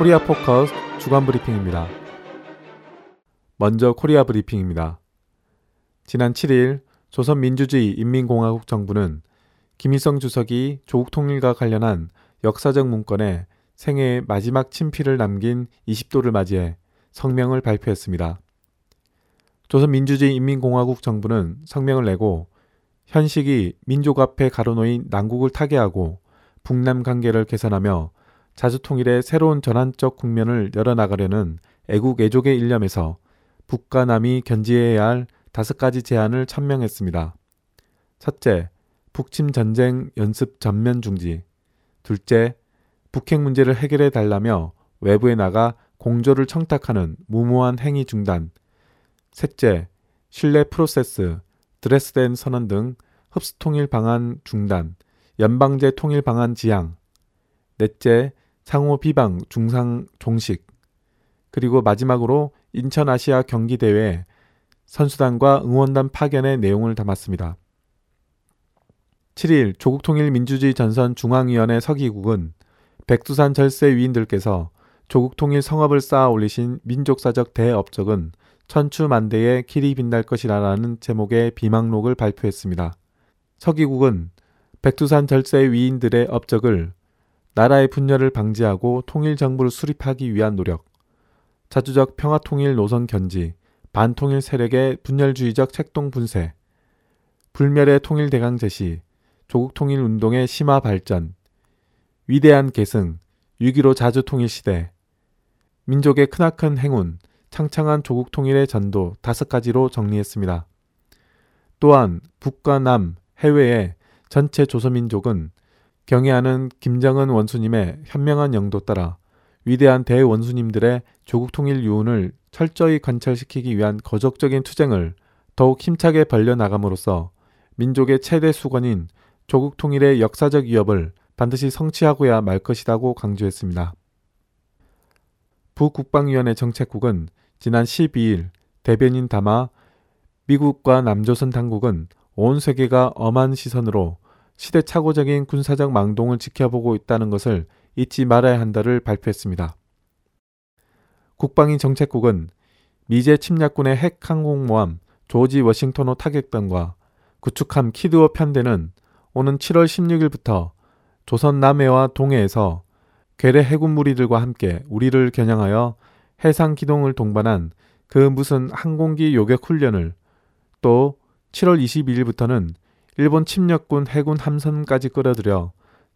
코리아 포커스 주간 브리핑입니다. 먼저 코리아 브리핑입니다. 지난 7일 조선민주주의 인민공화국 정부는 김일성 주석이 조국 통일과 관련한 역사적 문건에 생애의 마지막 친필을 남긴 20돌을 맞이해 성명을 발표했습니다. 조선민주주의 인민공화국 정부는 성명을 내고 현 시기 민족 앞에 가로놓인 난국을 타개하고 북남 관계를 개선하며 자주통일의 새로운 전환적 국면을 열어나가려는 애국 애족의 일념에서 북과 남이 견지해야 할 다섯 가지 제안을 천명했습니다. 첫째, 북침 전쟁 연습 전면 중지. 둘째, 북핵 문제를 해결해 달라며 외부에 나가 공조를 청탁하는 무모한 행위 중단. 셋째, 신뢰 프로세스, 드레스덴 선언 등 흡수 통일 방안 중단, 연방제 통일 방안 지향. 넷째, 상호 비방 중상 종식. 그리고 마지막으로 인천 아시아 경기 대회 선수단과 응원단 파견의 내용을 담았습니다. 7일 조국통일민주주의 전선 중앙위원회 서기국은 백두산 절세 위인들께서 조국통일 성업을 쌓아 올리신 민족사적 대업적은 천추만대의 길이 빛날 것이라는 제목의 비망록을 발표했습니다. 서기국은 백두산 절세 위인들의 업적을 나라의 분열을 방지하고 통일 정부를 수립하기 위한 노력, 자주적 평화 통일 노선 견지, 반통일 세력의 분열주의적 책동 분쇄, 불멸의 통일 대강 제시, 조국 통일 운동의 심화 발전, 위대한 계승, 6.15 자주 통일 시대, 민족의 크나큰 행운, 창창한 조국 통일의 전도 다섯 가지로 정리했습니다. 또한 북과 남, 해외의 전체 조선민족은 경애하는 김정은 원수님의 현명한 영도 따라 위대한 대원수님들의 조국 통일 유운을 철저히 관철시키기 위한 거적적인 투쟁을 더욱 힘차게 벌려나감으로써 민족의 최대 수건인 조국 통일의 역사적 위협을 반드시 성취하고야 말 것이라고 강조했습니다. 부국방위원회 정책국은 지난 12일 대변인 담아 미국과 남조선 당국은 온 세계가 엄한 시선으로 시대착오적인 군사적 망동을 지켜보고 있다는 것을 잊지 말아야 한다를 발표했습니다. 국방위 정책국은 미제 침략군의 핵 항공모함 조지 워싱턴호 타격단과 구축함 키드워 편대는 오는 7월 16일부터 조선 남해와 동해에서 괴뢰 해군 무리들과 함께 우리를 겨냥하여 해상 기동을 동반한 그 무슨 항공기 요격 훈련을 또 7월 22일부터는 일본 침략군 해군 함선까지 끌어들여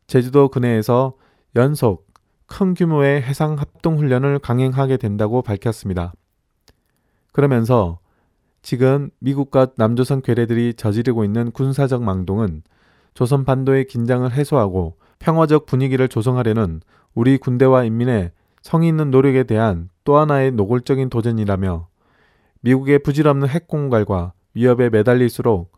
제주도 근해에서 연속 큰 규모의 해상 합동 훈련을 강행하게 된다고 밝혔습니다. 그러면서 지금 미국과 남조선 괴뢰들이 저지르고 있는 군사적 망동은 조선 반도의 긴장을 해소하고 평화적 분위기를 조성하려는 우리 군대와 인민의 성의 있는 노력에 대한 또 하나의 노골적인 도전이라며 미국의 부질없는 핵공갈과 위협에 매달릴수록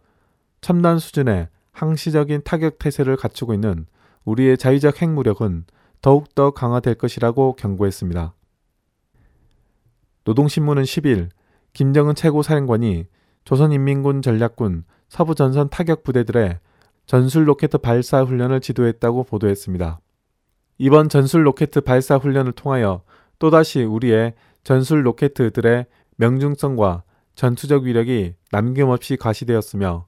첨단 수준의 항시적인 타격 태세를 갖추고 있는 우리의 자위적 핵무력은 더욱더 강화될 것이라고 경고했습니다. 노동신문은 10일 김정은 최고사령관이 조선인민군 전략군 서부전선 타격 부대들의 전술 로켓 발사 훈련을 지도했다고 보도했습니다. 이번 전술 로켓 발사 훈련을 통하여 또다시 우리의 전술 로켓들의 명중성과 전투적 위력이 남김없이 과시되었으며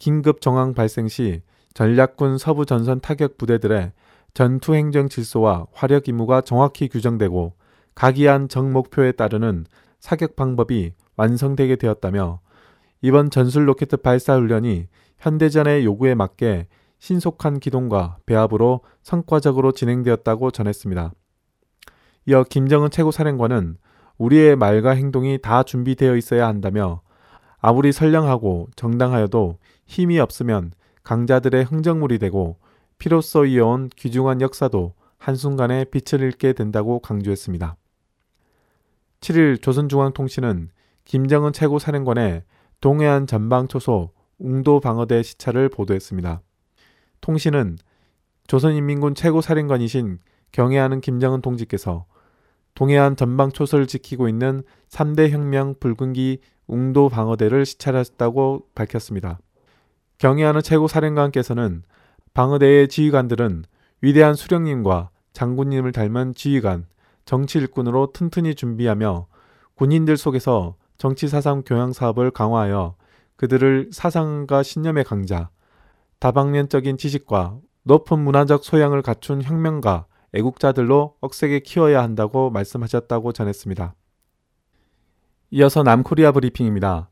긴급 정황 발생 시 전략군 서부 전선 타격 부대들의 전투 행정 질서와 화력 임무가 정확히 규정되고 각이한 정 목표에 따르는 사격 방법이 완성되게 되었다며 이번 전술 로켓 발사 훈련이 현대전의 요구에 맞게 신속한 기동과 배합으로 성과적으로 진행되었다고 전했습니다. 이어 김정은 최고사령관은 우리의 말과 행동이 다 준비되어 있어야 한다며 아무리 선량하고 정당하여도 힘이 없으면 강자들의 흥정물이 되고 피로써 이어온 귀중한 역사도 한순간에 빛을 잃게 된다고 강조했습니다. 7일 조선중앙통신은 김정은 최고사령관의 동해안 전방 초소 웅도 방어대 시찰을 보도했습니다. 통신은 조선인민군 최고사령관이신 경애하는 김정은 동지께서 동해안 전방 초소를 지키고 있는 3대 혁명 붉은기 웅도 방어대를 시찰했다고 밝혔습니다. 경애하는 최고 사령관께서는 방어대의 지휘관들은 위대한 수령님과 장군님을 닮은 지휘관, 정치 일꾼으로 튼튼히 준비하며 군인들 속에서 정치 사상 교양 사업을 강화하여 그들을 사상과 신념의 강자, 다방면적인 지식과 높은 문화적 소양을 갖춘 혁명가, 애국자들로 억세게 키워야 한다고 말씀하셨다고 전했습니다. 이어서 남코리아 브리핑입니다.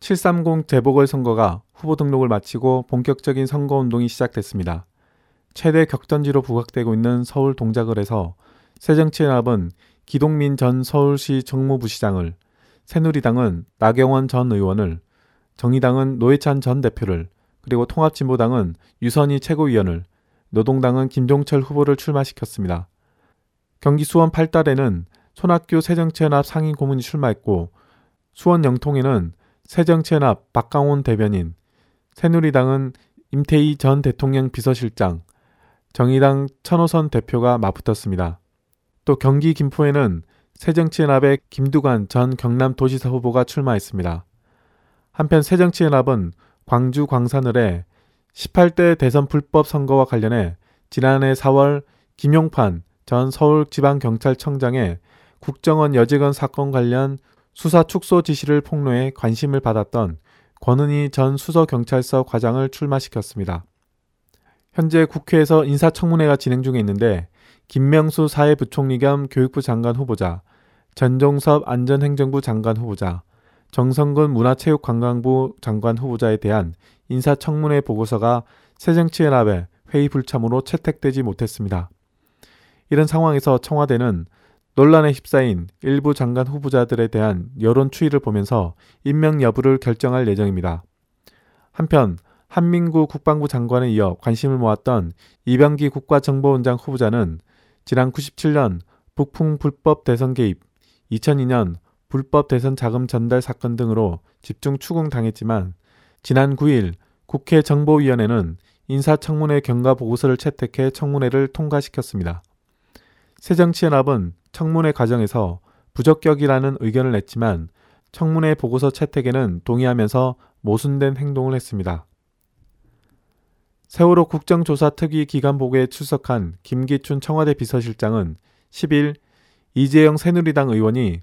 730 재보궐선거가 후보 등록을 마치고 본격적인 선거운동이 시작됐습니다. 최대 격전지로 부각되고 있는 서울 동작을에서 새정치연합은 기동민 전 서울시 정무부시장을, 새누리당은 나경원 전 의원을, 정의당은 노회찬 전 대표를, 그리고 통합진보당은 유선희 최고위원을, 노동당은 김종철 후보를 출마시켰습니다. 경기 수원 8달에는 손학규 새정치연합 상임 고문이 출마했고 수원 영통에는 새정치연합 박강원 대변인, 새누리당은 임태희 전 대통령 비서실장, 정의당 천호선 대표가 맞붙었습니다. 또 경기 김포에는 새정치연합의 김두관 전 경남 도지사 후보가 출마했습니다. 한편 새정치연합은 광주 광산을에 18대 대선 불법 선거와 관련해 지난해 4월 김용판 전 서울지방경찰청장의 국정원 여직원 사건 관련 수사 축소 지시를 폭로해 관심을 받았던 권은희 전 수서경찰서 과장을 출마시켰습니다. 현재 국회에서 인사청문회가 진행 중에 있는데 김명수 사회부총리 겸 교육부 장관 후보자, 전종섭 안전행정부 장관 후보자, 정성근 문화체육관광부 장관 후보자에 대한 인사청문회 보고서가 새정치연합의 회의 불참으로 채택되지 못했습니다. 이런 상황에서 청와대는 논란에 휩싸인 일부 장관 후보자들에 대한 여론 추이를 보면서 임명 여부를 결정할 예정입니다. 한편 한민구 국방부 장관에 이어 관심을 모았던 이병기 국가정보원장 후보자는 지난 97년 북풍 불법 대선 개입, 2002년 불법 대선 자금 전달 사건 등으로 집중 추궁당했지만 지난 9일 국회 정보위원회는 인사청문회 경과 보고서를 채택해 청문회를 통과시켰습니다. 새정치연합은 청문회 과정에서 부적격이라는 의견을 냈지만 청문회 보고서 채택에는 동의하면서 모순된 행동을 했습니다. 세월호 국정조사 특위 기간 보고에 출석한 김기춘 청와대 비서실장은 10일 이재영 새누리당 의원이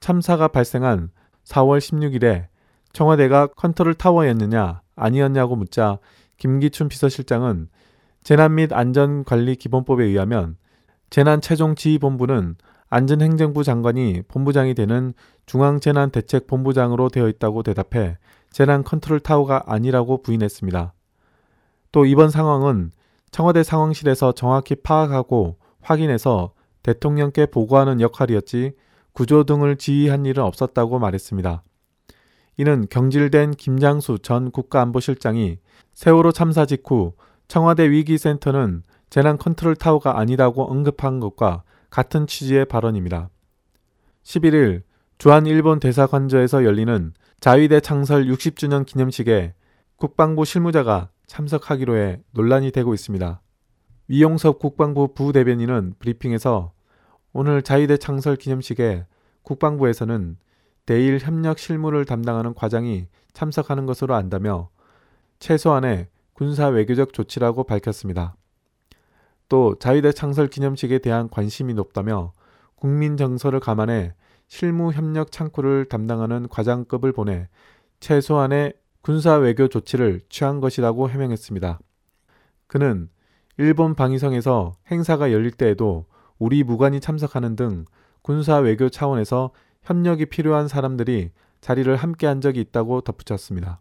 참사가 발생한 4월 16일에 청와대가 컨트롤 타워였느냐 아니었냐고 묻자 김기춘 비서실장은 재난 및 안전관리 기본법에 의하면 재난최종지휘본부는 안전행정부 장관이 본부장이 되는 중앙재난대책본부장으로 되어 있다고 대답해 재난 컨트롤 타워가 아니라고 부인했습니다. 또 이번 상황은 청와대 상황실에서 정확히 파악하고 확인해서 대통령께 보고하는 역할이었지 구조 등을 지휘한 일은 없었다고 말했습니다. 이는 경질된 김장수 전 국가안보실장이 세월호 참사 직후 청와대 위기센터는 재난 컨트롤 타워가 아니라고 언급한 것과 같은 취지의 발언입니다. 11일 주한 일본 대사관저에서 열리는 자위대 창설 60주년 기념식에 국방부 실무자가 참석하기로 해 논란이 되고 있습니다. 위용섭 국방부 부대변인은 브리핑에서 오늘 자위대 창설 기념식에 국방부에서는 대일 협력 실무를 담당하는 과장이 참석하는 것으로 안다며 최소한의 군사 외교적 조치라고 밝혔습니다. 또 자위대 창설 기념식에 대한 관심이 높다며 국민 정서를 감안해 실무 협력 창구를 담당하는 과장급을 보내 최소한의 군사 외교 조치를 취한 것이라고 해명했습니다. 그는 일본 방위성에서 행사가 열릴 때에도 우리 무관이 참석하는 등 군사 외교 차원에서 협력이 필요한 사람들이 자리를 함께 한 적이 있다고 덧붙였습니다.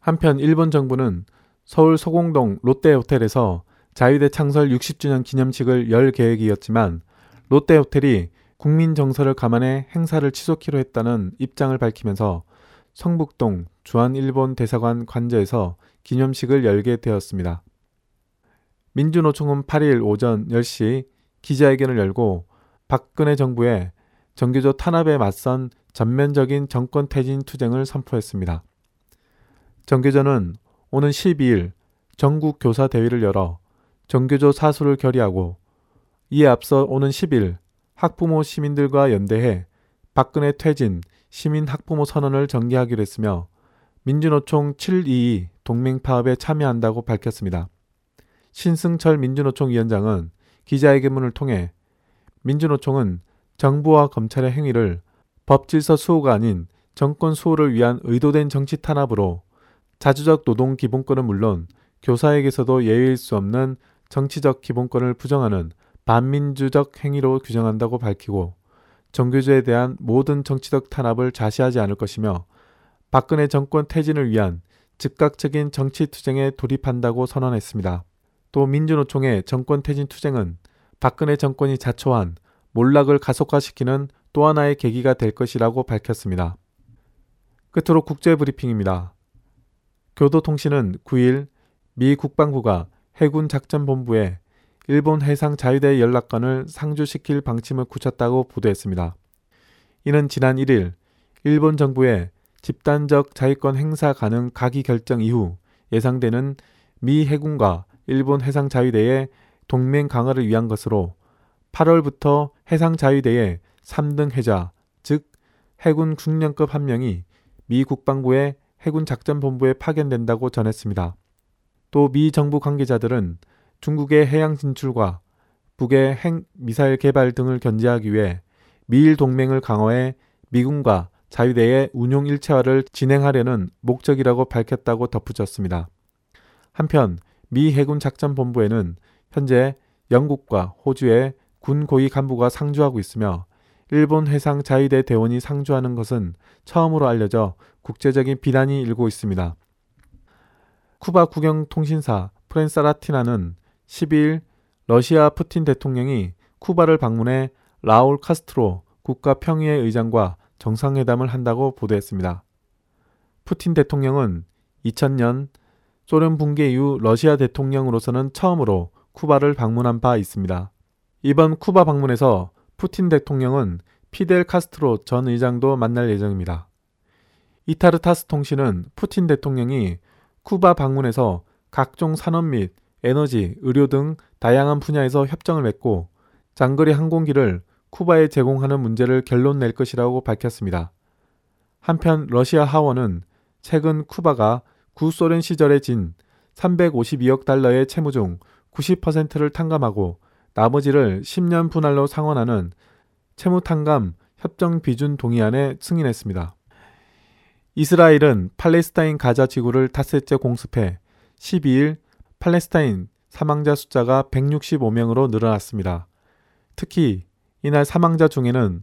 한편 일본 정부는 서울 소공동 롯데 호텔에서 자유대 창설 60주년 기념식을 열 계획이었지만 롯데호텔이 국민 정서를 감안해 행사를 취소키로 했다는 입장을 밝히면서 성북동 주한일본 대사관 관저에서 기념식을 열게 되었습니다. 민주노총은 8일 오전 10시 기자회견을 열고 박근혜 정부의 정규조 탄압에 맞선 전면적인 정권 퇴진 투쟁을 선포했습니다. 정교조는 오는 12일 전국 교사 대회를 열어 정교조 사수를 결의하고 이에 앞서 오는 10일 학부모 시민들과 연대해 박근혜 퇴진 시민 학부모 선언을 전개하기로 했으며 민주노총 722 동맹 파업에 참여한다고 밝혔습니다. 신승철 민주노총 위원장은 기자회견문을 통해 민주노총은 정부와 검찰의 행위를 법질서 수호가 아닌 정권 수호를 위한 의도된 정치 탄압으로 자주적 노동 기본권은 물론 교사에게서도 예외일 수 없는 정치적 기본권을 부정하는 반민주적 행위로 규정한다고 밝히고 정교조에 대한 모든 정치적 탄압을 자시하지 않을 것이며 박근혜 정권 퇴진을 위한 즉각적인 정치 투쟁에 돌입한다고 선언했습니다. 또 민주노총의 정권 퇴진 투쟁은 박근혜 정권이 자초한 몰락을 가속화시키는 또 하나의 계기가 될 것이라고 밝혔습니다. 끝으로 국제 브리핑입니다. 교도통신은 9일 미 국방부가 해군 작전본부에 일본 해상 자유대 연락관을 상주시킬 방침을 굳혔다고 보도했습니다. 이는 지난 1일 일본 정부의 집단적 자위권 행사 가능 가기 결정 이후 예상되는 미 해군과 일본 해상 자유대의 동맹 강화를 위한 것으로 8월부터 해상 자유대의 3등 해자, 즉 해군 국령급 한 명이 미 국방부의 해군 작전본부에 파견된다고 전했습니다. 또 미 정부 관계자들은 중국의 해양 진출과 북의 핵 미사일 개발 등을 견제하기 위해 미일 동맹을 강화해 미군과 자유대의 운용 일체화를 진행하려는 목적이라고 밝혔다고 덧붙였습니다. 한편 미 해군 작전 본부에는 현재 영국과 호주의 군 고위 간부가 상주하고 있으며 일본 해상 자위대 대원이 상주하는 것은 처음으로 알려져 국제적인 비난이 일고 있습니다. 쿠바 국영통신사 프렌사라티나는 12일 러시아 푸틴 대통령이 쿠바를 방문해 라울 카스트로 국가평의회 의장과 정상회담을 한다고 보도했습니다. 푸틴 대통령은 2000년 소련 붕괴 이후 러시아 대통령으로서는 처음으로 쿠바를 방문한 바 있습니다. 이번 쿠바 방문에서 푸틴 대통령은 피델 카스트로 전 의장도 만날 예정입니다. 이타르타스 통신은 푸틴 대통령이 쿠바 방문에서 각종 산업 및 에너지, 의료 등 다양한 분야에서 협정을 맺고 장거리 항공기를 쿠바에 제공하는 문제를 결론 낼 것이라고 밝혔습니다. 한편 러시아 하원은 최근 쿠바가 구소련 시절에 진 352억 달러의 채무 중 90%를 탕감하고 나머지를 10년 분할로 상환하는 채무 탕감 협정 비준 동의안에 승인했습니다. 이스라엘은 팔레스타인 가자 지구를 닷새째 공습해 12일 팔레스타인 사망자 숫자가 165명으로 늘어났습니다. 특히 이날 사망자 중에는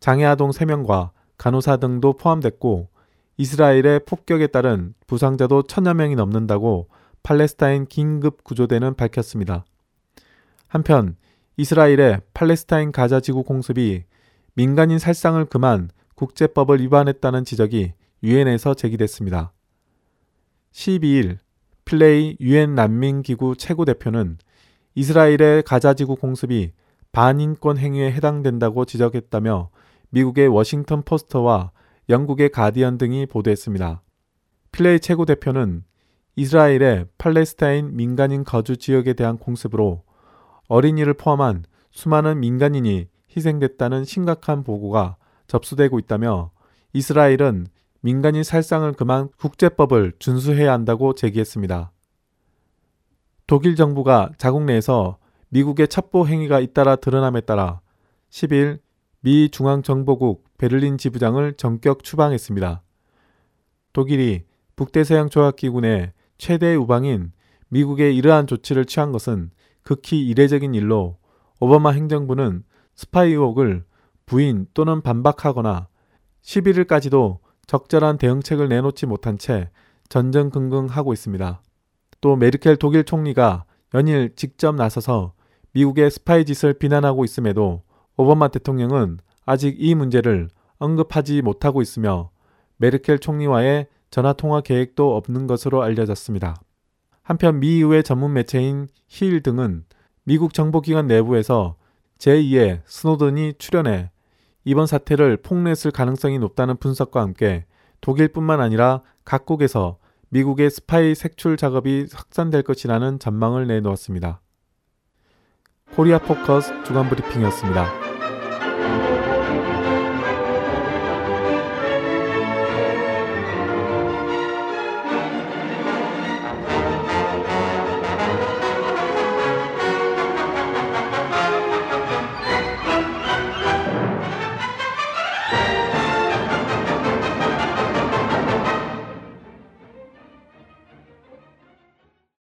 장애아동 3명과 간호사 등도 포함됐고 이스라엘의 폭격에 따른 부상자도 천여 명이 넘는다고 팔레스타인 긴급 구조대는 밝혔습니다. 한편 이스라엘의 팔레스타인 가자 지구 공습이 민간인 살상을 금한 국제법을 위반했다는 지적이 유엔에서 제기됐습니다. 12일 플레이 유엔 난민기구 최고 대표는 이스라엘의 가자지구 공습이 반인권 행위에 해당된다고 지적했다며 미국의 워싱턴 포스터와 영국의 가디언 등이 보도했습니다. 플레이 최고 대표는 이스라엘의 팔레스타인 민간인 거주 지역에 대한 공습으로 어린이를 포함한 수많은 민간인이 희생됐다는 심각한 보고가 접수되고 있다며 이스라엘은 민간인 살상을 금한 국제법을 준수해야 한다고 제기했습니다. 독일 정부가 자국 내에서 미국의 첩보 행위가 잇따라 드러남에 따라 10일 미 중앙정보국 베를린 지부장을 전격 추방했습니다. 독일이 북대서양 조약기구 내 최대 우방인 미국의 이러한 조치를 취한 것은 극히 이례적인 일로 오바마 행정부는 스파이 의혹을 부인 또는 반박하거나 11일까지도 적절한 대응책을 내놓지 못한 채 전전긍긍하고 있습니다. 또 메르켈 독일 총리가 연일 직접 나서서 미국의 스파이 짓을 비난하고 있음에도 오바마 대통령은 아직 이 문제를 언급하지 못하고 있으며 메르켈 총리와의 전화 통화 계획도 없는 것으로 알려졌습니다. 한편 미 의회 전문 매체인 힐 등은 미국 정보기관 내부에서 제2의 스노든이 출현해 이번 사태를 폭로했을 가능성이 높다는 분석과 함께 독일뿐만 아니라 각국에서 미국의 스파이 색출 작업이 확산될 것이라는 전망을 내놓았습니다. 코리아 포커스 주간 브리핑이었습니다.